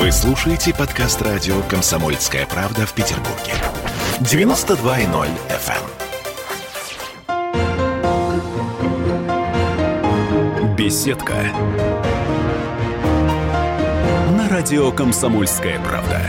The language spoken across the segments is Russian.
Вы слушаете подкаст радио «Комсомольская правда» в Петербурге. 92.0 FM. эм. Беседка. На радио «Комсомольская правда».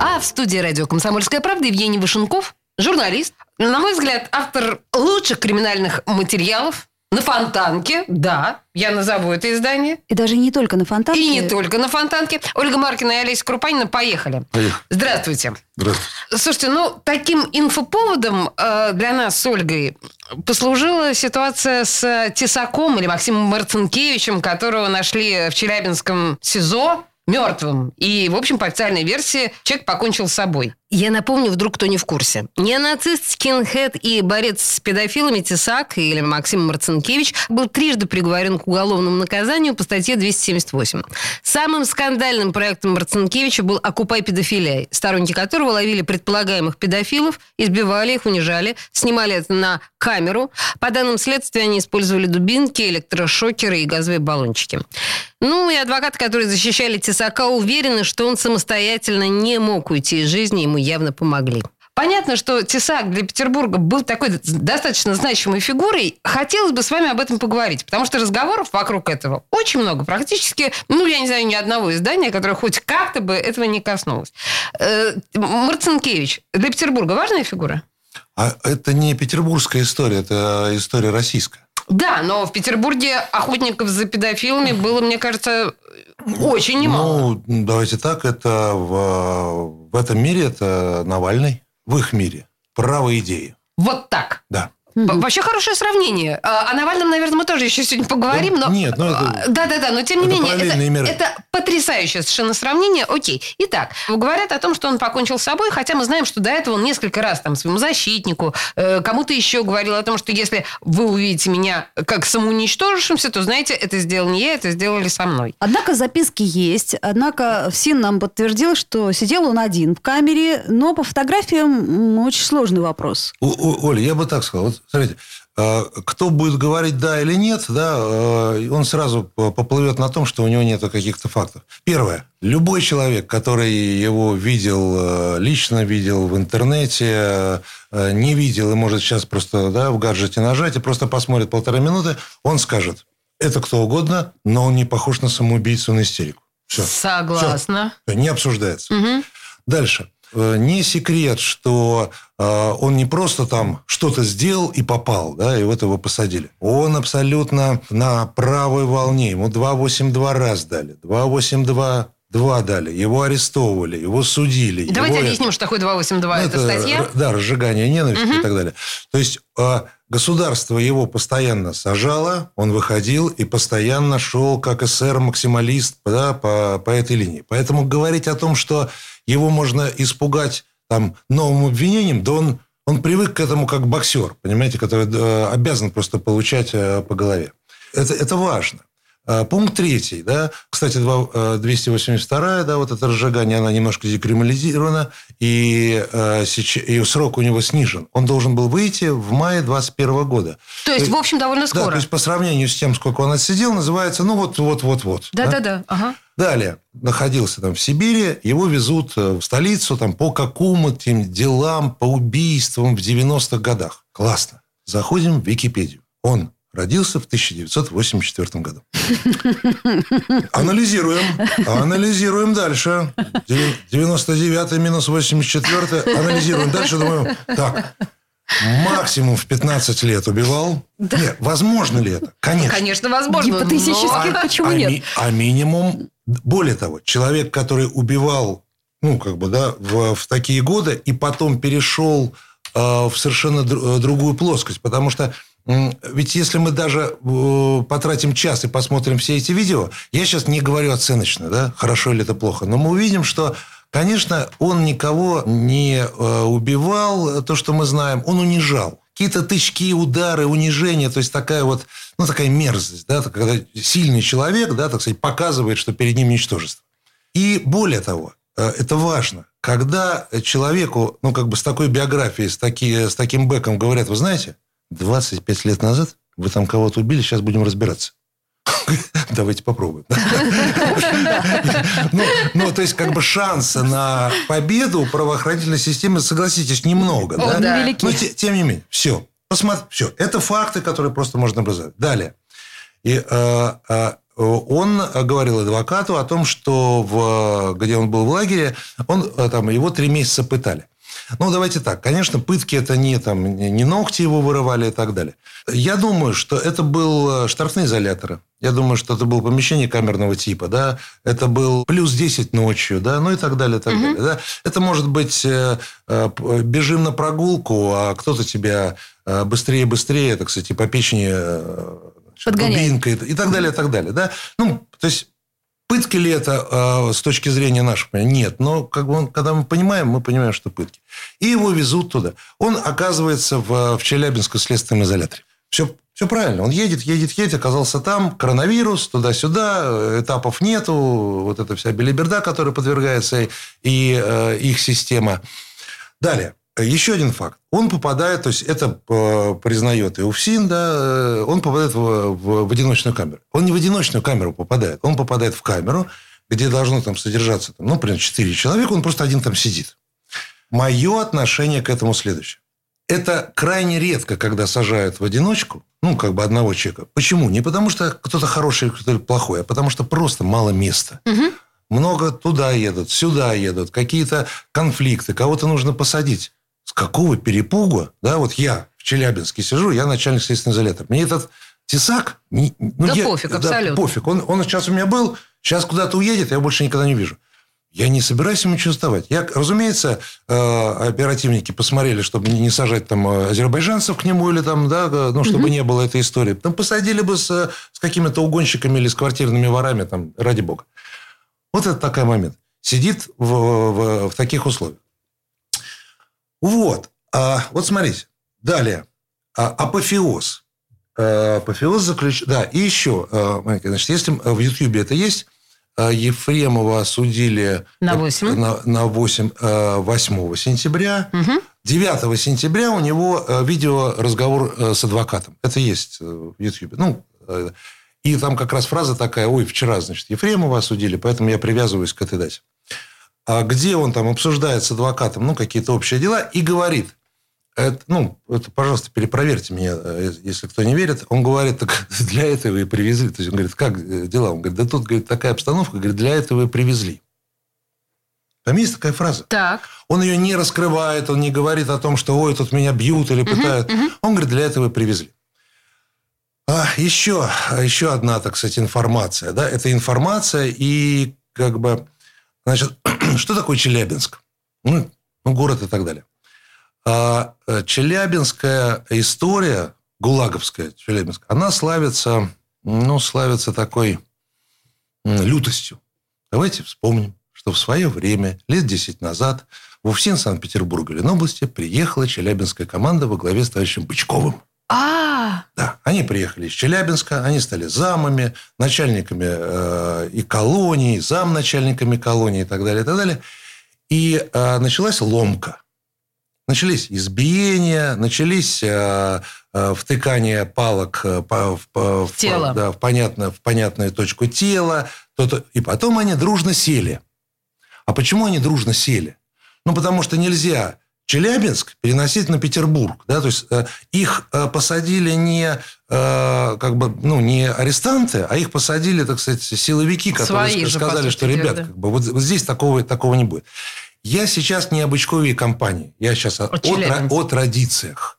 А в студии радио «Комсомольская правда» Евгений Вышенков, журналист. На мой взгляд, автор лучших криминальных материалов на Фонтанке, да, я назову это издание. И даже не только на Фонтанке. И не только на Фонтанке. Ольга Маркина и Олеся Крупанина, поехали. Поехали. Здравствуйте. Здравствуйте. Слушайте, ну, таким инфоповодом э, для нас с Ольгой послужила ситуация с Тесаком или Максимом Марцинкевичем, которого нашли в Челябинском СИЗО мертвым. И, в общем, по официальной версии, человек покончил с собой. Я напомню, вдруг кто не в курсе. Неонацист, скинхед и борец с педофилами Тесак или Максим Марцинкевич был трижды приговорен к уголовному наказанию по статье 278. Самым скандальным проектом Марцинкевича был «Окупай педофилией», сторонники которого ловили предполагаемых педофилов, избивали их, унижали, снимали это на камеру. По данным следствия, они использовали дубинки, электрошокеры и газовые баллончики. Ну и адвокаты, которые защищали Тесака, уверены, что он самостоятельно не мог уйти из жизни, ему явно помогли. Понятно, что Тесак для Петербурга был такой достаточно значимой фигурой. Хотелось бы с вами об этом поговорить, потому что разговоров вокруг этого очень много. Практически, ну, я не знаю ни одного издания, которое хоть как-то бы этого не коснулось. Э, Марцинкевич для Петербурга важная фигура? А это не петербургская история, это история российская. Да, но в Петербурге охотников за педофилами было, мне кажется, очень немало. Ну, давайте так, это в, в этом мире это Навальный, в их мире. Право идеи. Вот так? Да. Угу. Вообще хорошее сравнение. А, о Навальном, наверное, мы тоже еще сегодня поговорим, но... Нет, ну это... Да-да-да, но тем не менее, это, это потрясающее совершенно сравнение. Окей. Итак, говорят о том, что он покончил с собой, хотя мы знаем, что до этого он несколько раз там своему защитнику, э, кому-то еще говорил о том, что если вы увидите меня как самоуничтожившимся, то, знаете, это сделал не я, это сделали со мной. Однако записки есть, однако ФСИН нам подтвердил, что сидел он один в камере, но по фотографиям очень сложный вопрос. О, о, Оля, я бы так сказал. Вот смотрите, а, кто будет говорить да или нет, да, а, он сразу поплывет на том, что у него нет каких-то фактов. Первое. Любой человек, который его видел, а, лично видел в интернете, не видел и может сейчас просто да, в гаджете нажать и просто посмотрит полтора минуты, он скажет, это кто угодно, но он не похож на самоубийцу, на истерику. Все. Согласна. Все. Не обсуждается. Угу. Дальше. Э, не секрет, что э, он не просто там что-то сделал и попал, да, и вот его посадили. Он абсолютно на правой волне. Ему 282 раз дали, 282 Два дали. Его арестовывали, его судили. Давайте его... объясним, что такое 282. Ну, это, это статья? Да, разжигание ненависти угу. и так далее. То есть э, государство его постоянно сажало, он выходил и постоянно шел как эсер-максималист да, по, по этой линии. Поэтому говорить о том, что его можно испугать там, новым обвинением, да он, он привык к этому как боксер, понимаете, который э, обязан просто получать э, по голове. Это, это важно. Э, пункт третий, да, кстати, 282, э, да, вот это разжигание, она немножко декриминализирована, и, э, и срок у него снижен. Он должен был выйти в мае 2021 года. То есть, в общем, довольно скоро. Да, то есть, по сравнению с тем, сколько он отсидел, называется, ну, вот-вот-вот-вот. Да-да-да, ага. Далее, находился там в Сибири, его везут в столицу там по какому-то делам, по убийствам в 90-х годах. Классно. Заходим в Википедию. Он родился в 1984 году. Анализируем. Анализируем дальше. 99 минус 84 Анализируем дальше. Думаю, так, максимум в 15 лет убивал. Да. Нет, возможно ли это? Конечно. Конечно, возможно. Гипотетически, но... почему а, нет? Ми, а минимум, более того, человек, который убивал, ну, как бы, да, в, в такие годы, и потом перешел э, в совершенно другую плоскость. Потому что ведь если мы даже э, потратим час и посмотрим все эти видео, я сейчас не говорю оценочно, да, хорошо или это плохо, но мы увидим, что, конечно, он никого не э, убивал, то, что мы знаем, он унижал. Какие-то тычки, удары, унижения, то есть такая вот, ну, такая мерзость, да, когда сильный человек, да, так сказать, показывает, что перед ним ничтожество. И более того, э, это важно, когда человеку, ну, как бы с такой биографией, с, таки, с таким бэком говорят, вы знаете, 25 лет назад вы там кого-то убили, сейчас будем разбираться. Давайте попробуем. Ну, ну, то есть, как бы шансы на победу правоохранительной системы, согласитесь, немного. О, да? Но те- тем не менее, все. Посмотри, все. Это факты, которые просто можно образовать. Далее. И э, э, он говорил адвокату о том, что в, где он был в лагере, он, э, там, его три месяца пытали. Ну, давайте так. Конечно, пытки это не, там, не ногти его вырывали и так далее. Я думаю, что это был э, штрафные изоляторы. Я думаю, что это было помещение камерного типа, да. Это был плюс 10 ночью, да, ну и так далее, и так далее. Да? Это может быть э, э, бежим на прогулку, а кто-то тебя э, быстрее-быстрее, так сказать, по печени э, Подгоняет. дубинкой и так далее, и так далее. Да? Ну, то есть Пытки ли это э, с точки зрения понимания? Нет. Но как бы он, когда мы понимаем, мы понимаем, что пытки. И его везут туда. Он оказывается в, в Челябинском следственном изоляторе. Все, все правильно. Он едет, едет, едет, оказался там. Коронавирус, туда-сюда. э, Этапов нету. Вот эта вся белиберда, которая подвергается и э, их система. Далее. Еще один факт. Он попадает, то есть это э, признает и УФСИН, да, э, он попадает в, в- в одиночную камеру. Он не в одиночную камеру попадает, он попадает в камеру, где должно там содержаться, там, ну, примерно 4 человека, он просто один там сидит. Мое отношение к этому следующее. Это крайне редко, когда сажают в одиночку, ну, как бы одного человека. Почему? Не потому, что кто-то хороший, кто-то плохой, а потому что просто мало места. Много туда едут, сюда едут, какие-то конфликты, кого-то нужно посадить. Какого перепугу, да, вот я в Челябинске сижу, я начальник следственного изолятора. Мне этот тесак... не- ну, Да я- пофиг, абсолютно. пофиг. Он, он сейчас у меня был, сейчас куда-то уедет, я больше никогда не вижу. Я не собираюсь ему ничего сдавать. Я, разумеется, э, оперативники посмотрели, чтобы не сажать там э, азербайджанцев к нему или там, да, э, ну, чтобы не было этой истории. Там посадили бы с, с какими-то угонщиками или с квартирными ворами, там, ради бога. Вот это такой момент. Сидит в, в- в таких условиях. Вот. А, вот смотрите. Далее. А, апофеоз. А, апофеоз заключ... Да, и еще, а, маленькая, значит, если в Ютьюбе это есть, Ефремова осудили На 8. на, на 8, а, 8 сентября. 9 сентября у него э, видеоразговор э, с адвокатом. Это есть э, в Ютьюбе. Ну, э, и там как раз фраза такая, ой, вчера, значит, Ефремова осудили, поэтому я привязываюсь к этой дате. А где он там обсуждает с адвокатом, ну, какие-то общие дела, и говорит, это, ну, это, пожалуйста, перепроверьте меня, э, если кто не верит. Он говорит, так для этого и привезли. То есть, он говорит, как э, дела? Он говорит, да тут говорит, такая обстановка, говорит, для этого и привезли. Там есть такая фраза. Так. Он ее не раскрывает, он не говорит о том, что ой, тут меня бьют или пытают. Он говорит, для этого и привезли. А, еще, еще одна, так сказать, информация. Да? Это информация и как бы... Значит, что такое Челябинск? Ну, ну, город и так далее. А, э, Челябинская история, гулаговская Челябинск, она славится, ну, славится такой лютостью. Давайте вспомним, что в свое время, лет 10 назад, в УФСИН Санкт-Петербурга Ленобласти приехала челябинская команда во главе с товарищем Бычковым. А, Да, они приехали из Челябинска, они стали замами, начальниками э, и колоний, замначальниками колоний и так далее, и так далее. И э, началась ломка. Начались избиения, начались э, э, втыкания палок э, по- в, по- в- Тело. да, в, понятно, в понятную точку тела. То-то. И потом они дружно сели. А почему они дружно сели? Ну, потому что нельзя Челябинск переносить на Петербург. Да? То есть э, их э, посадили не, э, как бы, ну, не арестанты, а их посадили, так сказать, силовики, которые Свои же, сказали, сути что, дела, ребят, да. как бы, вот, вот здесь такого, такого не будет. Я сейчас не об Бычкове и компании. Я сейчас о, О о, о традициях.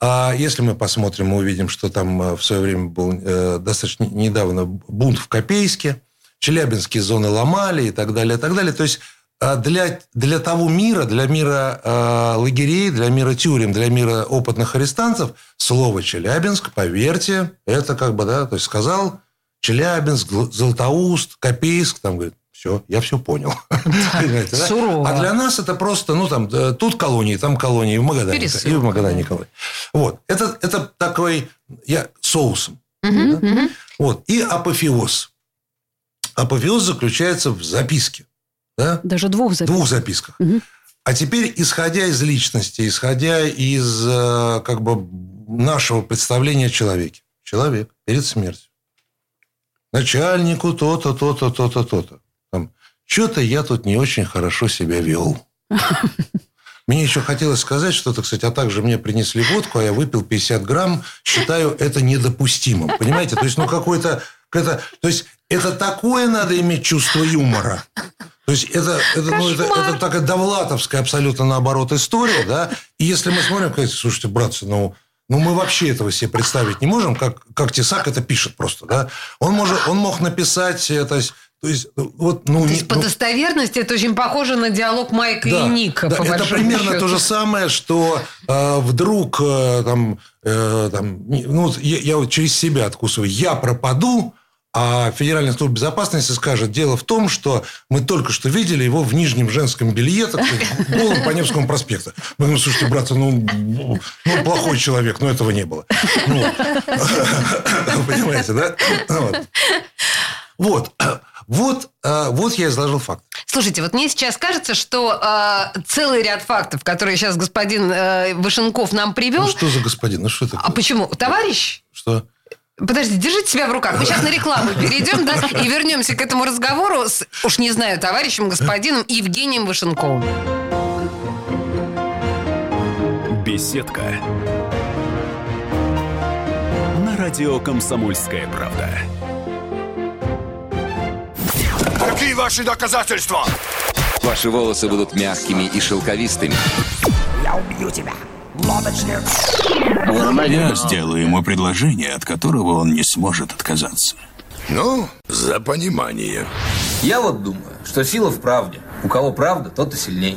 А если мы посмотрим, мы увидим, что там в свое время был э, достаточно недавно бунт в Копейске, Челябинские зоны ломали и так далее, и так далее. То есть для, для того мира, для мира э, лагерей, для мира тюрем, для мира опытных арестантов, слово Челябинск, поверьте, это как бы, да, то есть сказал Челябинск, Зл- Златоуст, Копейск, там, говорит, все, я все понял. Сурово. А для нас это просто, ну, там, э, тут колонии, там колонии, в Магадане. И в Магадане да. колонии. Вот. Это, это такой, я соусом. Вот. И апофеоз. Апофеоз заключается в записке. Да? Даже двух записок. двух записках. Мгм. А теперь, исходя из личности, исходя из э, как бы нашего представления о человеке. Человек перед смертью начальнику то-то, то-то, то-то, то-то. Там, что-то я тут не очень хорошо себя вел. Мне еще хотелось сказать что-то, кстати, а также мне принесли водку, а я выпил 50 грамм, считаю это недопустимым. Понимаете? То есть, ну, какой-то... Это, то есть, это такое надо иметь чувство юмора. То есть, это, это, ну, это, это такая довлатовская абсолютно наоборот история, да? И если мы смотрим, говорите, слушайте, братцы, ну, ну, мы вообще этого себе представить не можем, как, как Тесак это пишет просто, да? Он, может, он мог написать это то есть, вот, ну, то есть, по ну, достоверности это очень похоже на диалог Майка да, и Ника. Да, по это примерно счету. то же самое, что э, вдруг э, там, э, там, ну, я, я вот через себя откусываю, я пропаду, а Федеральная служба безопасности скажет, дело в том, что мы только что видели его в нижнем женском белье, так голым по Невскому проспекту. Мы говорим, слушайте, братцы, ну, ну, плохой человек, но этого не было. Ну, понимаете, да? Вот. Вот. Вот, э, я изложил факт. Слушайте, вот мне сейчас кажется, что э, целый ряд фактов, которые сейчас господин э, Вышенков нам привел... Ну, что за господин? Ну, что это? А почему? Товарищ? Что? Подожди, держите себя в руках. Мы сейчас на рекламу перейдем, да, и вернемся к этому разговору с, уж не знаю, товарищем господином Евгением Вышенковым. Беседка. На радио «Комсомольская правда». Какие ваши доказательства? Ваши волосы будут мягкими и шелковистыми. Я убью тебя, лодочник. Я сделаю ему предложение, от которого он не сможет отказаться. Ну, за понимание. Я вот думаю, что сила в правде. У кого правда, тот и сильней.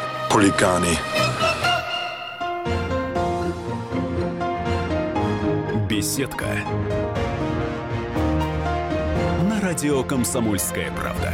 хулиганы. Беседка. На радио «Комсомольская правда».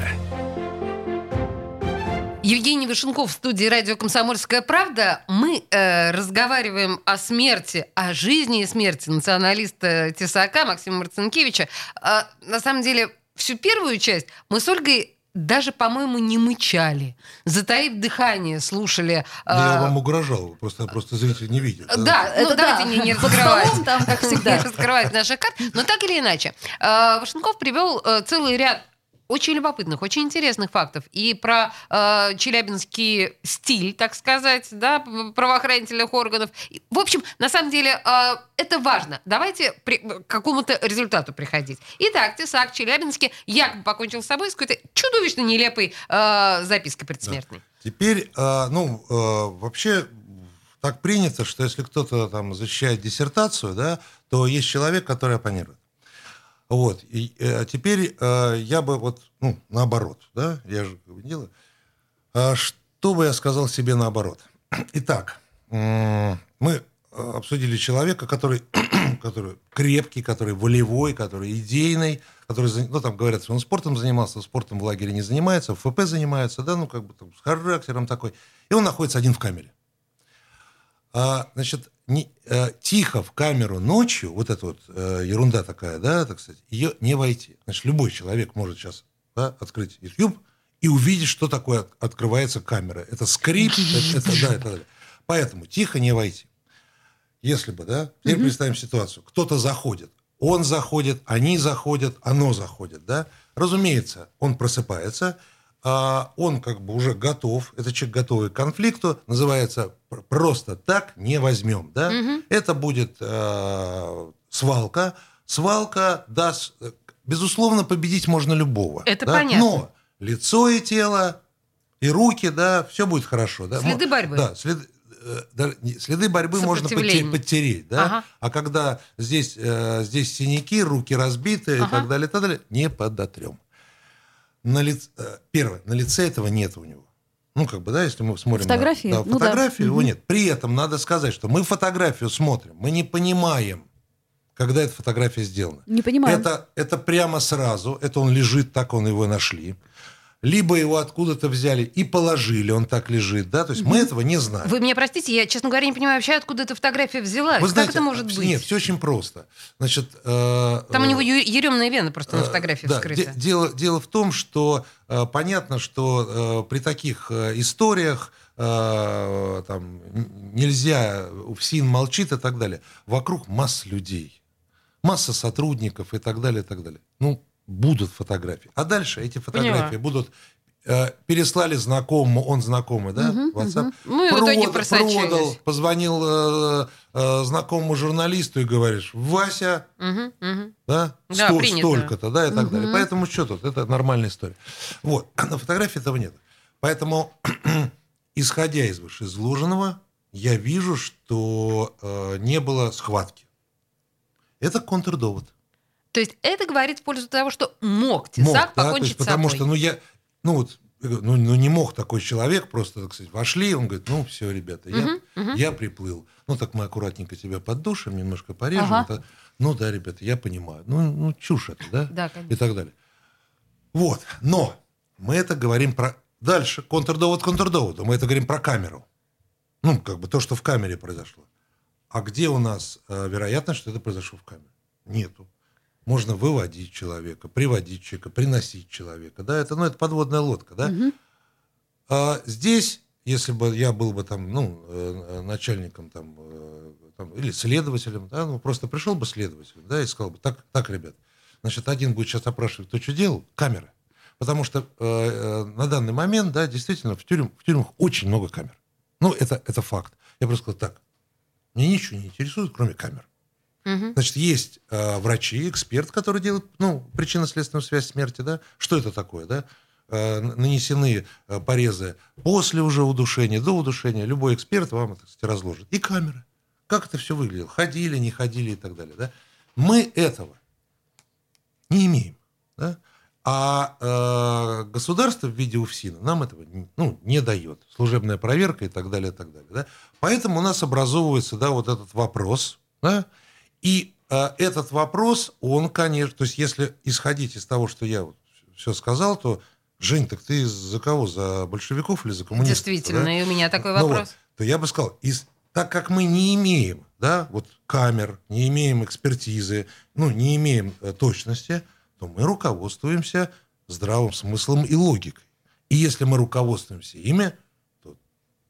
Евгений Вишенков в студии радио «Комсомольская правда». Мы э, разговариваем о смерти, о жизни и смерти националиста Тесака Максима Марцинкевича. Э, на самом деле, всю первую часть мы с Ольгой даже, по-моему, не мычали. Затаив дыхание, слушали... Да. Я вам угрожал, просто, просто зритель не видит. Да, да ну давайте да. не, не раскрывать. Там, как всегда. Не раскрывать наши карты. Но так или иначе, э, Вашенков привел э, целый ряд очень любопытных, очень интересных фактов и про э, челябинский стиль, так сказать, да, правоохранительных органов. В общем, на самом деле э, это важно. Давайте при, к какому-то результату приходить. Итак, Тесак Челябинский якобы покончил с собой с какой-то чудовищно нелепой э, запиской предсмертной. Да. Теперь, э, ну, э, вообще так принято, что если кто-то там защищает диссертацию, да, то есть человек, который оппонирует. Вот. И э, теперь э, я бы вот, ну, наоборот, да, я же делаю. А что бы я сказал себе наоборот? Итак, э, мы обсудили человека, который, который крепкий, который волевой, который идейный, который, ну, там говорят, он спортом занимался, спортом в лагере не занимается, в ФП занимается, да, ну, как бы там, с характером такой. И он находится один в камере. А, значит, не, э, тихо в камеру ночью, вот эта вот э, ерунда такая, да, так сказать, ее не войти. Значит, любой человек может сейчас да, открыть YouTube и увидеть, что такое от, открывается камера. Это скрип, это, это, да, это, Поэтому тихо не войти. Если бы, да, теперь представим ситуацию. Кто-то заходит, он заходит, они заходят, оно заходит, да. Разумеется, он просыпается, а он как бы уже готов, это человек готовый к конфликту, называется просто так не возьмем, да? Угу. Это будет э, свалка, свалка даст, безусловно, победить можно любого. Это да? понятно. Но лицо и тело и руки, да, все будет хорошо, да. Следы борьбы. Да, следы, э, следы борьбы можно подтереть, да, ага. а когда здесь, э, здесь синяки, руки разбиты ага. и так далее, и так далее, не подотрем на лице, э, первое, на лице этого нет у него. Ну, как бы, да, если мы смотрим фотографии, на да, фотографию, ну, да. его нет. При этом надо сказать, что мы фотографию смотрим, мы не понимаем, когда эта фотография сделана. Не понимаю. Это, это прямо сразу, это он лежит, так он его нашли. Либо его откуда-то взяли и положили, он так лежит, да, то есть мы этого не знаем. Вы меня простите, я, честно говоря, не понимаю вообще, откуда эта фотография взялась. Вы как знаете, это может быть? Нет, все очень просто. Значит, э, Там у э, него ю- еремная вена просто на фотографии да, вскрыта. де- дело, дело в том, что э, понятно, что э, при таких э, историях э, там, нельзя, ФСИН молчит и так далее. Вокруг масса людей, масса сотрудников и так далее, и так далее. Ну, будут фотографии. А дальше эти фотографии Поняла. будут э, переслали знакомому, он знакомый, да, в WhatsApp. Ну и в итоге Продал- позвонил э, э, знакомому журналисту и говоришь, Вася, Мгм, мгм. да, Да, Сто- столько-то, да, и так далее. Поэтому что тут? Это нормальная история. Вот. А на фотографии этого нет. Поэтому, исходя из вышеизложенного, я вижу, что э, не было схватки. Это контрдовод. То есть это говорит в пользу того, что мог Мог, Тесак да, то покончить потому с собой. что, ну, я, ну, вот, ну, ну, не мог такой человек просто, так сказать, вошли, он говорит, ну, все, ребята, я, я приплыл. Ну, так мы аккуратненько тебя поддушим, немножко порежем. Ага. это- ну, да, ребята, я понимаю. Ну, ну чушь это, да? Да, И конечно. так далее. Вот, но мы это говорим про... Дальше, контрдовод контрдоводу, мы это говорим про камеру. Ну, как бы то, что в камере произошло. А где у нас э, вероятность, что это произошло в камере? Нету. Можно выводить человека, приводить человека, приносить человека. Да, это, ну, это подводная лодка, да? А здесь, если бы я был бы там, ну, э, начальником там, э, там, или следователем, да, ну, просто пришел бы следователем, да, и сказал бы, так, так, ребят, значит, один будет сейчас опрашивать, кто что делал, камеры. Потому что э, э, на данный момент, да, действительно, в, тюрьм, в тюрьмах очень много камер. Ну, это, это факт. Я просто сказал, так, мне ничего не интересует, кроме камер. Мгм. Значит, есть э, врачи, эксперт, который делает ну, причинно-следственную связь смерти. Да? Что это такое? Да? Э, нанесены э, порезы после уже удушения, до удушения. Любой эксперт вам это кстати, разложит. И камеры. Как это все выглядело? Ходили, не ходили и так далее. Да? Мы этого не имеем. Да? А э, государство в виде УФСИНа нам этого ну, не дает. Служебная проверка и так далее, и так далее. Да? Поэтому у нас образовывается да, вот этот вопрос. Да? И э, этот вопрос, он, конечно, то есть если исходить из того, что я вот все сказал, то, Жень, так ты за кого? За большевиков или за коммунистов? Действительно, да? и у меня такой Ну вопрос. вот, то я бы сказал, из, так как мы не имеем да, вот камер, не имеем экспертизы, ну, не имеем э, точности, то мы руководствуемся здравым смыслом и логикой. И если мы руководствуемся ими, то,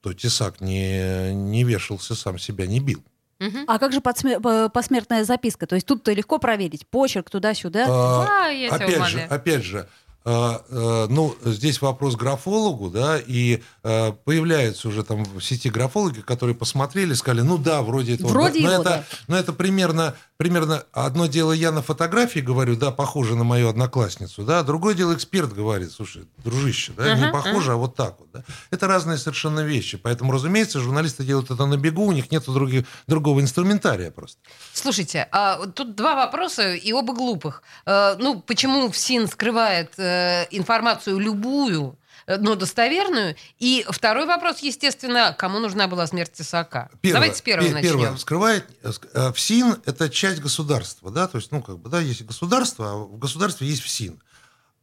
то Тесак не, не вешался, сам себя не бил. Мгм. А как же посмертная записка? То есть тут-то легко проверить. Почерк туда-сюда. А, Да, я опять же, опять же, а, а, ну, здесь вопрос графологу, да, и а, появляются уже там в сети графологи, которые посмотрели, сказали, ну да, вроде это... он, Вроде да, но его, это, да. но это примерно, примерно одно дело я на фотографии говорю, да, похоже на мою одноклассницу, да, другое дело эксперт говорит, слушай, дружище, да, не Ага, похоже, а вот так вот, да. Это разные совершенно вещи, поэтому, разумеется, журналисты делают это на бегу, у них нет других, другого инструментария просто. Слушайте, а тут два вопроса, и оба глупых. Э, ну, почему ФСИН скрывает э, информацию любую, но достоверную? И второй вопрос, естественно, кому нужна была смерть Тесака? Первое, Давайте с первого пе- начнем. Первое, скрывает, э, ск- э, ФСИН – это часть государства, да, то есть, ну, как бы, да, есть государство, а в государстве есть ФСИН.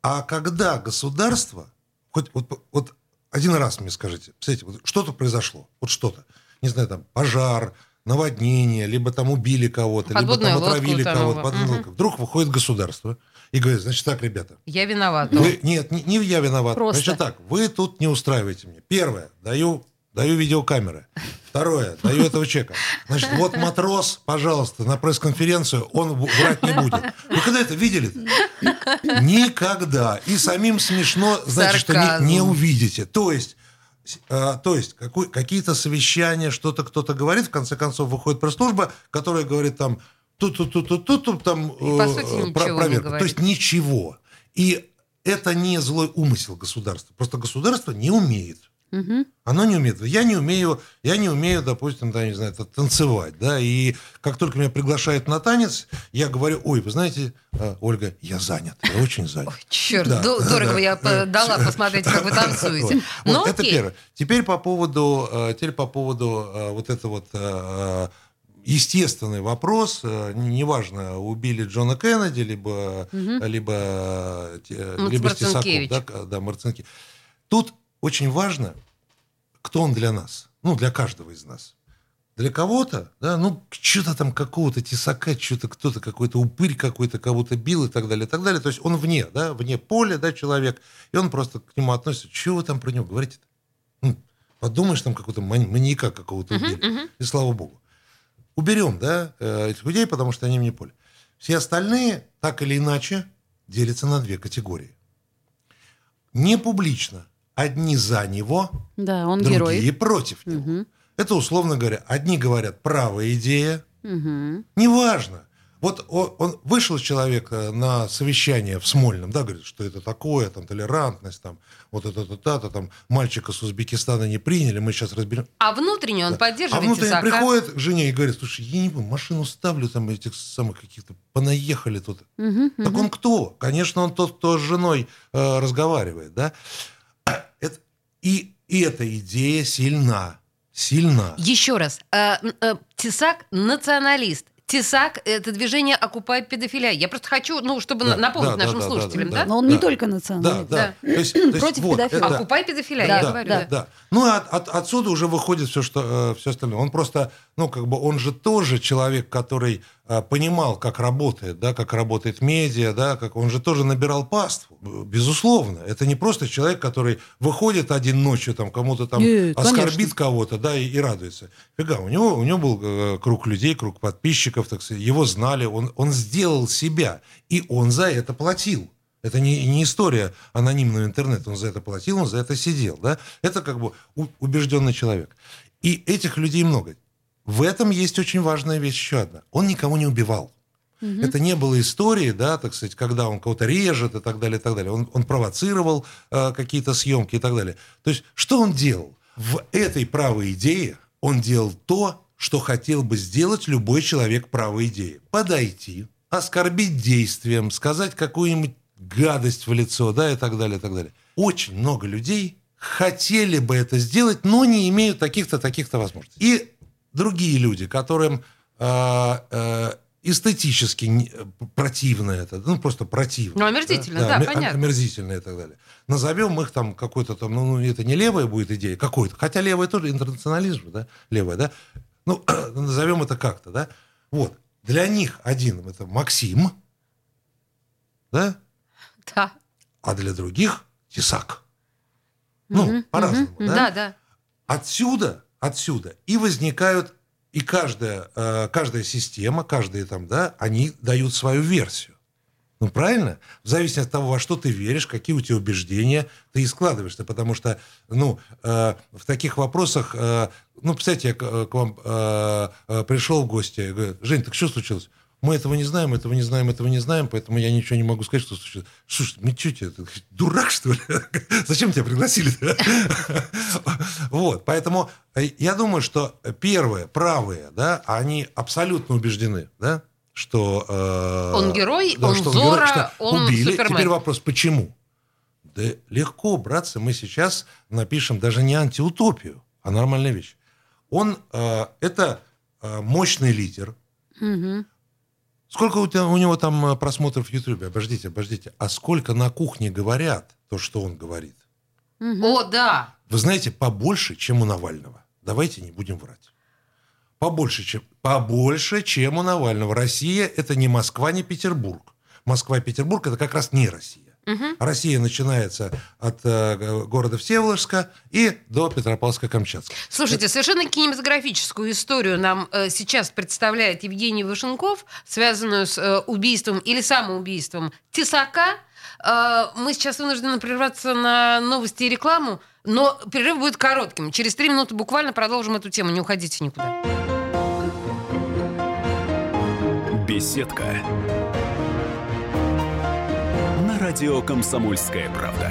А когда государство, хоть вот, вот один раз мне скажите, представляете, вот что-то произошло, вот что-то, не знаю, там, пожар, наводнение, либо там убили кого-то, либо там отравили кого-то. лодка. Вдруг выходит государство и говорит, значит так, ребята, Я виноват. вы- нет, не, не я виноват. Просто. Значит так, вы тут не устраиваете мне. Первое, даю, даю видеокамеры. Второе, даю этого чека. Значит, вот матрос, пожалуйста, на пресс-конференцию, он врать не будет. Вы когда это видели? Никогда. И самим смешно, значит, что не, не увидите. То есть, а, то есть какие-то совещания, что-то кто-то говорит, в конце концов выходит пресс-служба, которая говорит там тут-тут-тут-тут, там И, по сути, про- проверка. То есть ничего. И это не злой умысел государства. Просто государство не умеет. Мгм. Оно не умеет. Я не умею, я не умею, допустим, да, не знаю, та- танцевать, да, и как только меня приглашают на танец, я говорю, ой, вы знаете, Ольга, я занят, я очень занят. Черт, Да, до- да, дорого да. я по- дала посмотреть, как вы танцуете. Вот. Ну, Вот, это первое. Теперь по поводу, теперь по поводу вот это вот естественный вопрос. э, Неважно, убили Джона Кеннеди, либо, либо, э, либо Стесаков, да, да, Марцинкевич. Тут очень важно, кто он для нас. Ну, для каждого из нас. Для кого-то, да, ну, что-то там какого-то тесака, что-то кто-то какой-то упырь какой-то кого-то бил и так далее, и так далее. То есть он вне, да, вне поля, да, человек, и он просто к нему относится. Чего вы там про него говорите-то? Ну, подумаешь, там какого-то маньяка какого-то убили. И слава богу. Уберем, да, э, этих людей, потому что они вне поля. Все остальные, так или иначе, делятся на две категории. Не публично. Одни за него, Да, он другие герой. против него. Это, условно говоря, одни говорят правая идея, Мгм. неважно. Вот он, вышел человек на совещание в Смольном, да, говорит, что это такое, там, толерантность, там, вот это, то, то, там, мальчика с Узбекистана не приняли, мы сейчас разберем. А внутренне он А поддерживает внутренне Тесака. приходит к жене и говорит, слушай, я не помню, машину ставлю, там, этих самых каких-то, понаехали тут. Мгм, Так мгм. он кто? Конечно, он тот, кто с женой э, разговаривает, да? Это- и, и эта идея сильна, сильна. Еще раз. э, м, э, Тесак националист. Тесак – это движение «Окупай педофилия». Я просто хочу, ну, чтобы Да, напомнить да, нашим да, слушателям, да, да? да. Но он не только Да, националист. да. То есть- то есть Против вот, педофилов. это- «Окупай педофилия», Да, я да, говорю. да, да. да. Ну, от, от- отсюда уже выходит все, что, все остальное. Он просто, ну, как бы, он же тоже человек, который э, понимал, как работает, да, как работает медиа, да, как он же тоже набирал паству, э, безусловно. Это не просто человек, который выходит один ночью, там, кому-то там Нет, оскорбит конечно. кого-то, да, и, и радуется. Фига, у него, у него был э, круг людей, круг подписчиков, так сказать, его знали, он, он сделал себя, и он за это платил. Это не, не история анонимного интернета. Он за это платил, он за это сидел. Да? Это как бы убежденный человек. И этих людей много. В этом есть очень важная вещь еще одна. Он никого не убивал. Это не было истории, да, так сказать, когда он кого-то режет и так далее, и так далее. Он, он провоцировал э, какие-то съемки и так далее. То есть, что он делал? В этой правой идее он делал то, что хотел бы сделать любой человек правой идеи. Подойти, оскорбить действием, сказать какую-нибудь гадость в лицо, да, и так далее, и так далее. Очень много людей хотели бы это сделать, но не имеют таких-то, таких-то возможностей. И другие люди, которым э, э, эстетически противно это, ну, просто противно. Ну, омерзительно, да, омер- понятно. Омерзительно и так далее. Назовем их там какой-то там, ну, ну, это не левая будет идея, какой-то. Хотя левая тоже интернационализм, да, левая, да. Ну, назовем это как-то, да. Вот. Для них один это Максим, да, Да. а для других Тесак. Ну, Мгм, по-разному, мгм, да? Да, да. Отсюда, отсюда и возникают, и каждая, э, каждая система, каждая там, да, они дают свою версию. Ну, правильно? В зависимости от того, во что ты веришь, какие у тебя убеждения, ты и складываешься. Потому что, ну, э, в таких вопросах, э, ну, представьте, я к, вам пришел в гости, говорю, Жень, так что случилось? Мы этого не знаем, этого не знаем, этого не знаем, поэтому я ничего не могу сказать, что случилось. Слушай, ну что тебе, дурак, что ли? Зачем тебя пригласили? Вот, поэтому э, я думаю, что первые, правые, да, они абсолютно убеждены, да, что... э, Он герой, да, он что Зорро, герой, что он убили. Супермен. Теперь вопрос, почему? Да легко, братцы, мы сейчас напишем даже не антиутопию, а нормальная вещь. Он, э, это э, мощный лидер, Мгм. Сколько у, тебя, у него там э, просмотров в Ютубе? Обождите, обождите. А сколько на кухне говорят то, что он говорит? О, да. Вы знаете, побольше, чем у Навального. Давайте не будем врать. Побольше, чем, побольше, чем у Навального. Россия – это не Москва, не Петербург. Москва и Петербург – это как раз не Россия. Россия начинается от э, города Всеволожска и до Петропавловска-Камчатска. Слушайте, совершенно кинематографическую историю нам э, сейчас представляет Евгений Вашенков, связанную с э, убийством или самоубийством Тесака. Э, мы сейчас вынуждены прерваться на новости и рекламу, но перерыв будет коротким. Через три минуты буквально продолжим эту тему. Не уходите никуда. Беседка. На радио «Комсомольская правда».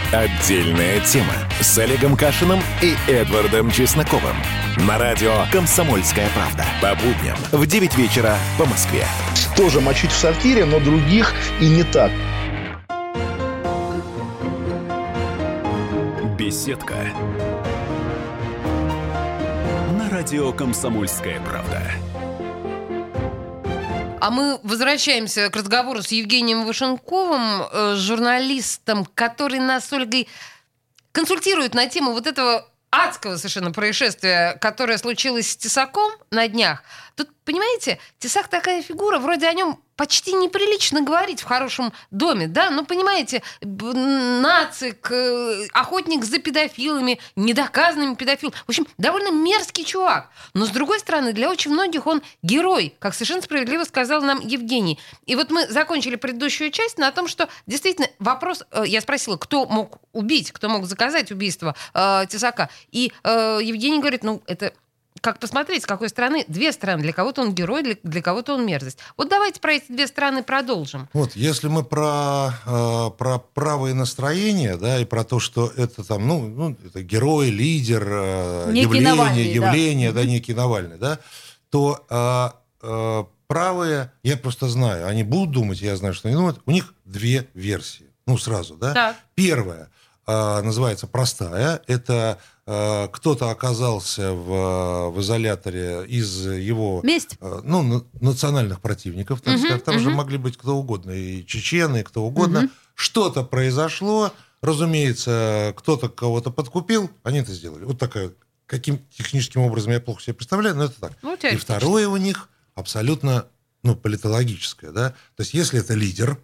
Отдельная тема с Олегом Кашиным и Эдвардом Чесноковым. На радио «Комсомольская правда». По будням в 9 вечера по Москве. Тоже мочить в сортире, но других и не так. Беседка. На радио «Комсомольская правда». А мы возвращаемся к разговору с Евгением Вышенковым, э, журналистом, который нас с Ольгой консультирует на тему вот этого адского совершенно происшествия, которое случилось с Тесаком на днях. Тут, понимаете, Тесак такая фигура, вроде о нем почти неприлично говорить в хорошем доме, да? Ну, понимаете, нацик, охотник за педофилами, недоказанными педофилами. В общем, довольно мерзкий чувак. Но, с другой стороны, для очень многих он герой, как совершенно справедливо сказал нам Евгений. И вот мы закончили предыдущую часть на том, что действительно вопрос... э, Я спросила, кто мог убить, кто мог заказать убийство э, Тесака. И э, Евгений говорит, ну, это как посмотреть, с какой стороны. Две стороны. Для кого-то он герой, для, для кого-то он мерзость. Вот давайте про эти две стороны продолжим. Вот, если мы про, э, про правые настроения, да, и про то, что это там, ну, ну это герой, лидер, э, Некий явление, Навальный, да. явление, да, некий Навальный, да, то э, э, правые, я просто знаю, они будут думать, я знаю, что они думают, у них две версии. Ну, сразу, да. Так. Первая э, называется простая. Это кто-то оказался в, в изоляторе из его Месть. э, ну, на- национальных противников, так Мгм, сказать. Там же мгм. могли быть кто угодно, и чечены, и кто угодно. Мгм. Что-то произошло, разумеется, кто-то кого-то подкупил, они это сделали. Вот такая, каким техническим образом я плохо себе представляю, но это так. Ну, И второе у них абсолютно ну, политологическое. Да? То есть если это лидер,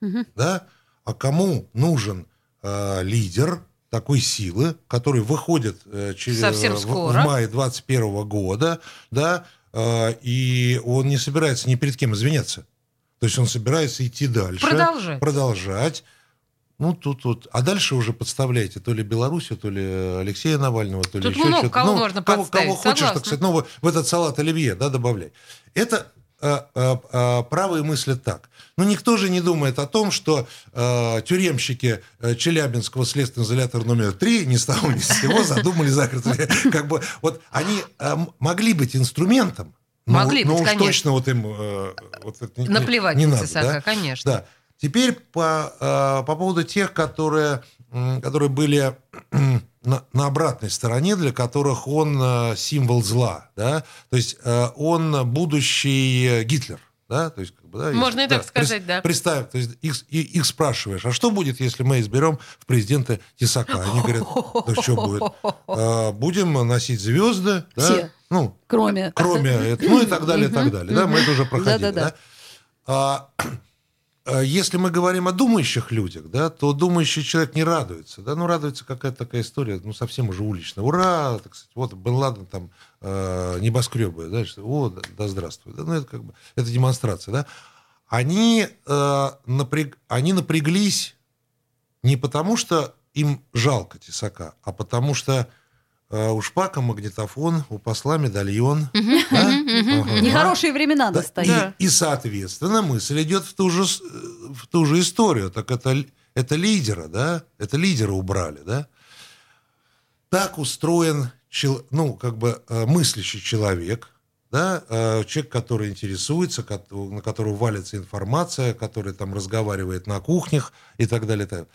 Мгм. да, а кому нужен э, лидер такой силы, который выходит э, через, Совсем в- скоро. в мае 21 года, да, э, и он не собирается ни перед кем извиняться. То есть он собирается идти дальше. Продолжать. Продолжать. Ну, тут вот. А дальше уже подставляете то ли Белоруссию, то ли Алексея Навального, то ли Тут еще много что-то. кого Ну, можно кого, подставить, кого хочешь, согласна. так сказать, ну, в этот салат оливье, да, добавляй. Это правые мыслят так. Но никто же не думает о том, что э, тюремщики э, Челябинского следственного изолятора номер 3 ни с того ни с сего задумали закрыть. Как бы вот они э, могли быть инструментом, но, Могли но быть, уж конечно. точно вот им э, вот это не- Наплевать не на надо, Тесака, да? конечно. Да. Теперь по, э, по поводу тех, которые, которые были на, на обратной стороне, для которых он э, символ зла. Да? То есть э, он будущий э, Гитлер. Да? То есть, как бы, да, Можно и так сказать, Прес- да. Представь, то есть их, и- их спрашиваешь, а что будет, если мы изберем в президенты Тесака? Они говорят, да что будет? «А, Будем носить звезды, да? Все. Ну, Кроме... кроме этого, ну и так далее, и так далее. Да, мы это уже проходили. Да? А, а если мы говорим о думающих людях, да, то думающий человек не радуется. Да? Ну, радуется какая-то такая история, ну, совсем уже уличная. Ура! Так сказать, вот Бен Ладен там э, небоскребы, да, что, о, да, да здравствуй. Да, ну, это как бы, это демонстрация, да. Они, э, напряг, они напряглись не потому, что им жалко тесака, а потому что у шпака магнитофон, у посла медальон. Нехорошие времена Да, настают. и, соответственно, мысль идет в ту же, с- в ту же историю. Так это, лидера, да? Это лидера убрали, да? Так устроен, ну, как бы э, мыслящий человек, да? Э, Человек, который интересуется, на которого валится информация, который там разговаривает на кухнях и так далее. и так далее.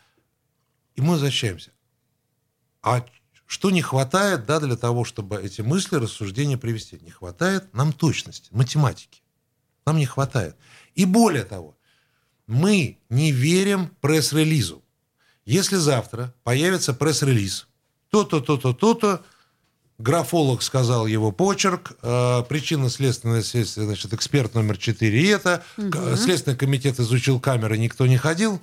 И мы возвращаемся. А что не хватает, да, для того, чтобы эти мысли, рассуждения привести? Не хватает нам точности, математики. Нам не хватает. И более того, мы не верим пресс-релизу. Если завтра появится пресс-релиз, то-то, то-то, то-то, графолог сказал его почерк, э, причинно-следственное следствие, значит, эксперт номер 4 это, к- Следственный комитет изучил камеры, никто не ходил,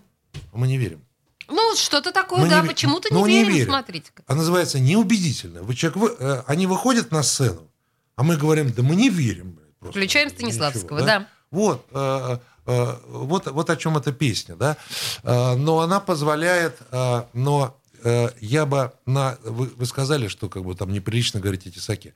мы не верим. Ну, что-то такое, Мы да, почему-то ну, не не верим, верим. смотрите-ка. А называется неубедительно. Вы человек, вы- э, они выходят на сцену, а мы говорим, да мы не верим. просто. Включаем Ничего, Станиславского, да. Вот, э, э, вот, вот о чем эта песня, да. Э, Но она позволяет, э, но я бы на... Вы, вы сказали, что как бы там неприлично говорить эти тесаки.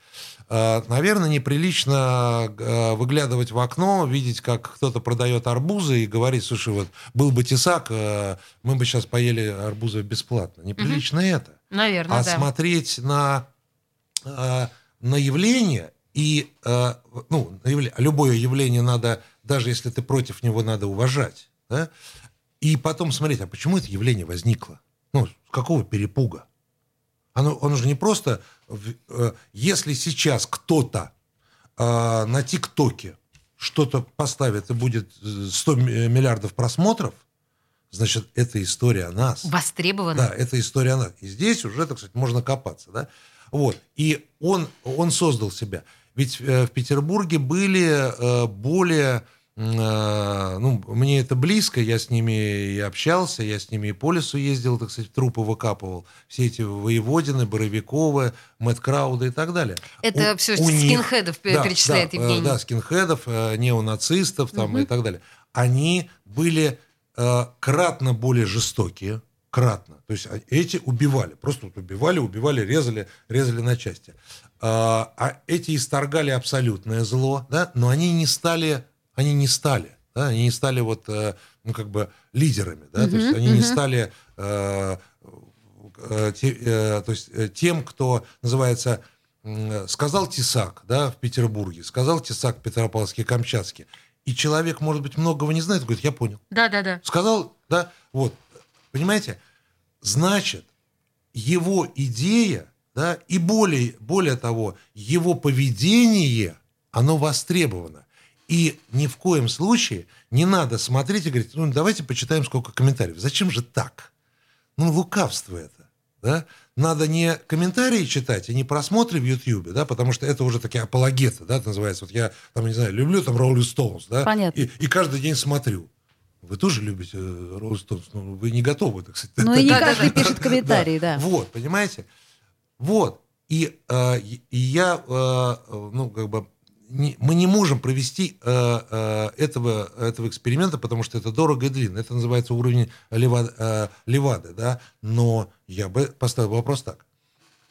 Э, наверное, неприлично э, выглядывать в окно, видеть, как кто-то продает арбузы и говорить, слушай, вот был бы тесак, э, мы бы сейчас поели арбузы бесплатно. Неприлично это. Наверное, а да. смотреть на, э, на явление и э, ну, любое явление надо, даже если ты против него, надо уважать. Да? И потом смотреть, а почему это явление возникло? Ну, какого перепуга? Оно, оно же не просто... э, Если сейчас кто-то э, на ТикТоке что-то поставит и будет э, 100 ми- миллиардов просмотров, значит, это история о нас. Востребовано. Да, это история о нас. И здесь уже, так сказать, можно копаться. Да? Вот. И он, он создал себя. Ведь э, в Петербурге были э, более... э, ну, мне это близко, я с ними и общался, я с ними и по лесу ездил, так сказать, трупы выкапывал. Все эти воеводины, Боровиковы, Мэтт Крауда и так далее. Это У- все них- скинхедов Да, перечисляет да, э, Евгений. Да, скинхедов, э, неонацистов там, Мгм. и так далее. Они были э, кратно более жестокие, кратно. То есть а- эти убивали, просто вот убивали, убивали, резали, резали на части. А а эти исторгали абсолютное зло, да, но они не стали, они не стали, да, они не стали вот, э, ну, как бы лидерами, да, то есть они не стали э, э, те- э, то есть тем, кто называется сказал Тесак, да, в Петербурге, сказал Тесак Петропавловске, Камчатске, и человек, может быть, многого не знает, говорит, я понял. Да, да, да. Сказал, да, вот, понимаете, значит, его идея, да, и более, более того, его поведение, оно востребовано. И ни в коем случае не надо смотреть и говорить, ну, давайте почитаем, сколько комментариев. Зачем же так? Ну, лукавство это. Да? Надо не комментарии читать, и не просмотры в Ютьюбе, да, потому что это уже такие апологеты, да, это называется. Вот я, там, не знаю, люблю там Роллинг Стоунс, да, Понятно. и, и каждый день смотрю. Вы тоже любите Роллинг Стоунс, но вы не готовы, так сказать. Ну и не каждый пишет комментарии, да. Вот, понимаете? Вот. И, э, и я, э, ну, как бы, не- мы не можем провести э, э, этого, этого эксперимента, потому что это дорого и длинно. Это называется уровень лева- э, левады, да. Но я бы поставил вопрос так.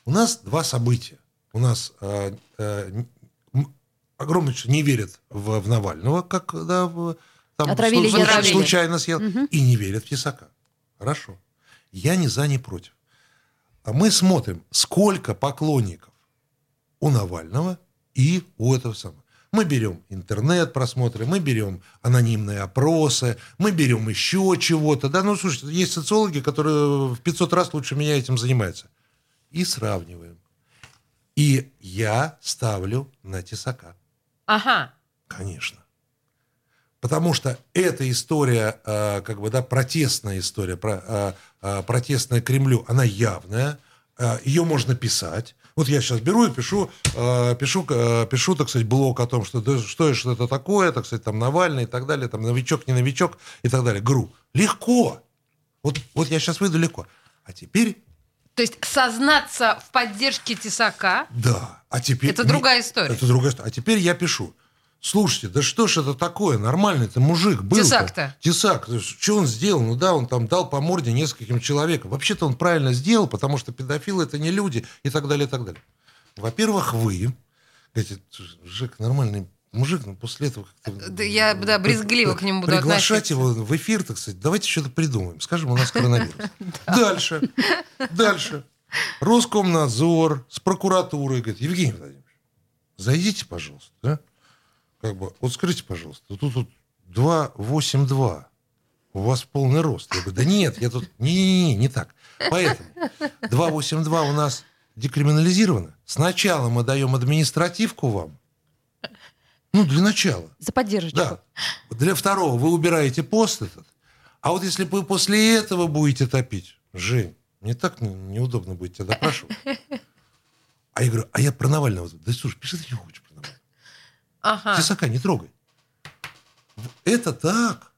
У нас два события. У нас э, э, огромное число не верят в, в Навального, как да, в- там, Отравили, случай- отравили. случайно съел, Мгм. и не верят в Тесака. Хорошо. Я ни за, ни против. А мы смотрим, сколько поклонников у Навального и у этого самого. Мы берем интернет просмотры, мы берем анонимные опросы, мы берем еще чего-то. Да, ну, слушайте, есть социологи, которые в 500 раз лучше меня этим занимаются. И сравниваем. И я ставлю на Тесака. Ага. Конечно. Потому что эта история, э, как бы, да, протестная история, про- э, э, протестная Кремлю, она явная, ее можно писать. Вот я сейчас беру и пишу, э, пишу, э, пишу, так сказать, блог о том, что, да, что же это такое, так сказать, там Навальный и так далее, там новичок, не новичок и так далее. Гру. Легко. Вот, вот я сейчас выйду легко. А теперь, То есть сознаться в поддержке Тесака да, а теперь... Это другая история. Это другая история. А теперь я пишу. Слушайте, да что ж это такое? Нормальный ты мужик был. Тесак-то. Тесак. Что он сделал? Ну да, он там дал по морде нескольким человекам. Вообще-то он правильно сделал, потому что педофилы это не люди и так далее, и так далее. Во-первых, вы, говорите, Жек, нормальный мужик, но после этого как-то... Да я, да, брезгливо к нему буду Приглашать относиться. его в эфир, так сказать, давайте что-то придумаем. Скажем, у нас коронавирус. Дальше. Дальше. Роскомнадзор с прокуратурой говорит, Евгений Владимирович, зайдите, пожалуйста. да? Как бы, вот скажите, пожалуйста, тут, тут 282. У вас полный рост. Я говорю, да нет, я тут... Не-не-не, не так. Поэтому 282 у нас декриминализировано. Сначала мы даем административку вам. Ну, для начала. За поддержку. Да. Для второго вы убираете пост этот. А вот если вы после этого будете топить, Жень, мне так не- неудобно будет тебя допрашивать. А я говорю, а я про Навального. Да слушай, пиши ты не хочешь. Ага. Тесака не трогай. Это так.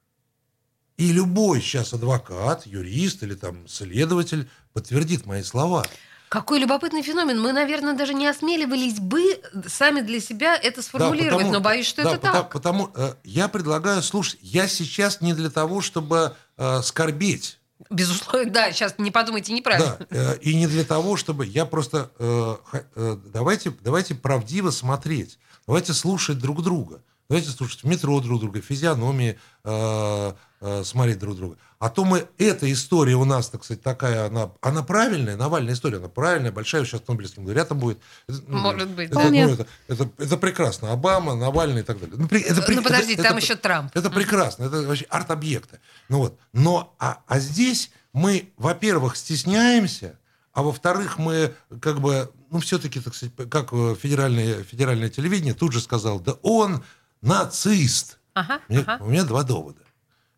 И любой сейчас адвокат, юрист или там следователь подтвердит мои слова. Какой любопытный феномен. Мы, наверное, даже не осмеливались бы сами для себя это сформулировать, Да, потому- но боюсь, что да, это пота- так. Потому, э, я предлагаю, слушай, я сейчас не для того, чтобы э, скорбеть. Безусловно, да, сейчас не подумайте неправильно. Да, э, и не для того, чтобы... Я просто... э, э, Давайте, давайте правдиво смотреть. Давайте слушать друг друга. Давайте слушать в метро друг друга, физиономии э, э, смотреть друг друга. А то мы... Эта история у нас, так сказать, такая, она, она правильная, Навальная история, она правильная, большая, сейчас Нобелевским лауреатом будет. Это, ну, Может быть. Это, ну, это, это, это прекрасно. Обама, Навальный и так далее. Ну, при- это Ну, подождите, это- там это- еще Трамп. это прекрасно, это вообще арт-объекты. Ну вот. Но а, а здесь мы, во-первых, стесняемся, а во-вторых, мы как бы, ну, все-таки, так сказать, как э, федеральное, федеральное телевидение тут же сказал, да он нацист. Ага, Мне- ага. У меня два довода.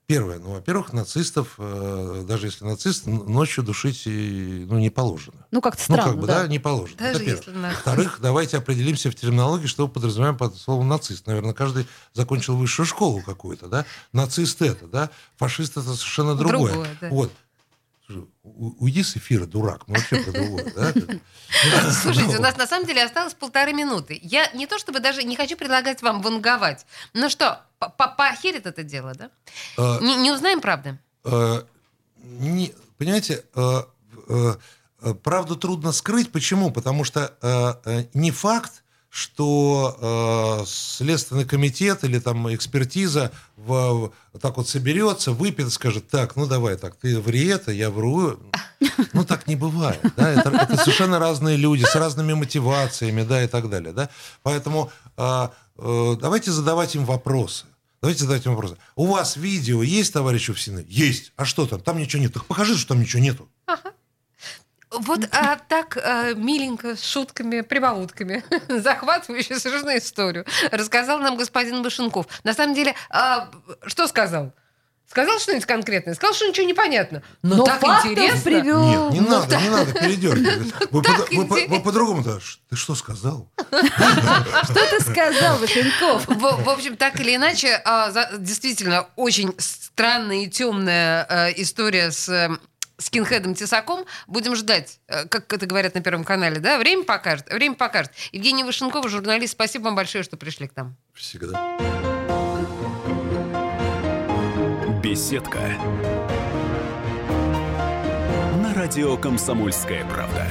Первое, ну, во-первых, нацистов, э, даже если нацист, ночью душить и, ну, не положено. Ну, как-то Ну, странно, как бы, да. да, не положено. Даже Это если на- Во-вторых, давайте определимся в терминологии, что мы подразумеваем под словом нацист. Наверное, каждый закончил высшую школу какую-то, да? Нацист это, да? Фашист это совершенно другое. Другое, да. Вот. Уйди с эфира, дурак. Мы вообще про другое, да? Слушайте, у нас на самом деле осталось полторы минуты. Я не то чтобы даже не хочу предлагать вам ванговать. Ну что, по- по- похерит это дело, да? Э, Не, не узнаем правды? не- понимаете, э, правду трудно скрыть. Почему? Потому что не факт, что э, Следственный комитет или там экспертиза в, в- так вот соберется, выпьет скажет, так, ну давай, так, ты ври это, я вру. Ну, так не бывает. Да? Это, это совершенно разные люди с разными мотивациями, да, и так далее. Да? Поэтому э, э, давайте задавать им вопросы. Давайте задать им вопросы. У вас видео есть, товарищ Увсины? Есть. А что там? Там ничего нет. Так покажи, что там ничего нету. Вот а, так а, миленько, с шутками, прибаутками, захватывающую совершенно историю, рассказал нам господин Башенков. На самом деле, а, что сказал? Сказал что-нибудь конкретное? Сказал, что ничего не понятно. Но, Но так интересно. привел. Нет, не Ну надо, так- не надо передергивать. Вы, по- вы по- интересно. вы по-другому-то. ш- Ты что сказал? Что ты сказал, Васенков? В, общем, так или иначе, а, действительно очень странная и темная э, история с скинхедом Тесаком. Будем ждать, э, как это говорят на Первом канале, да? Время покажет. Время покажет. Евгений Вышенкова, журналист, спасибо вам большое, что пришли к нам. Всегда. Беседка. На радио «Комсомольская правда».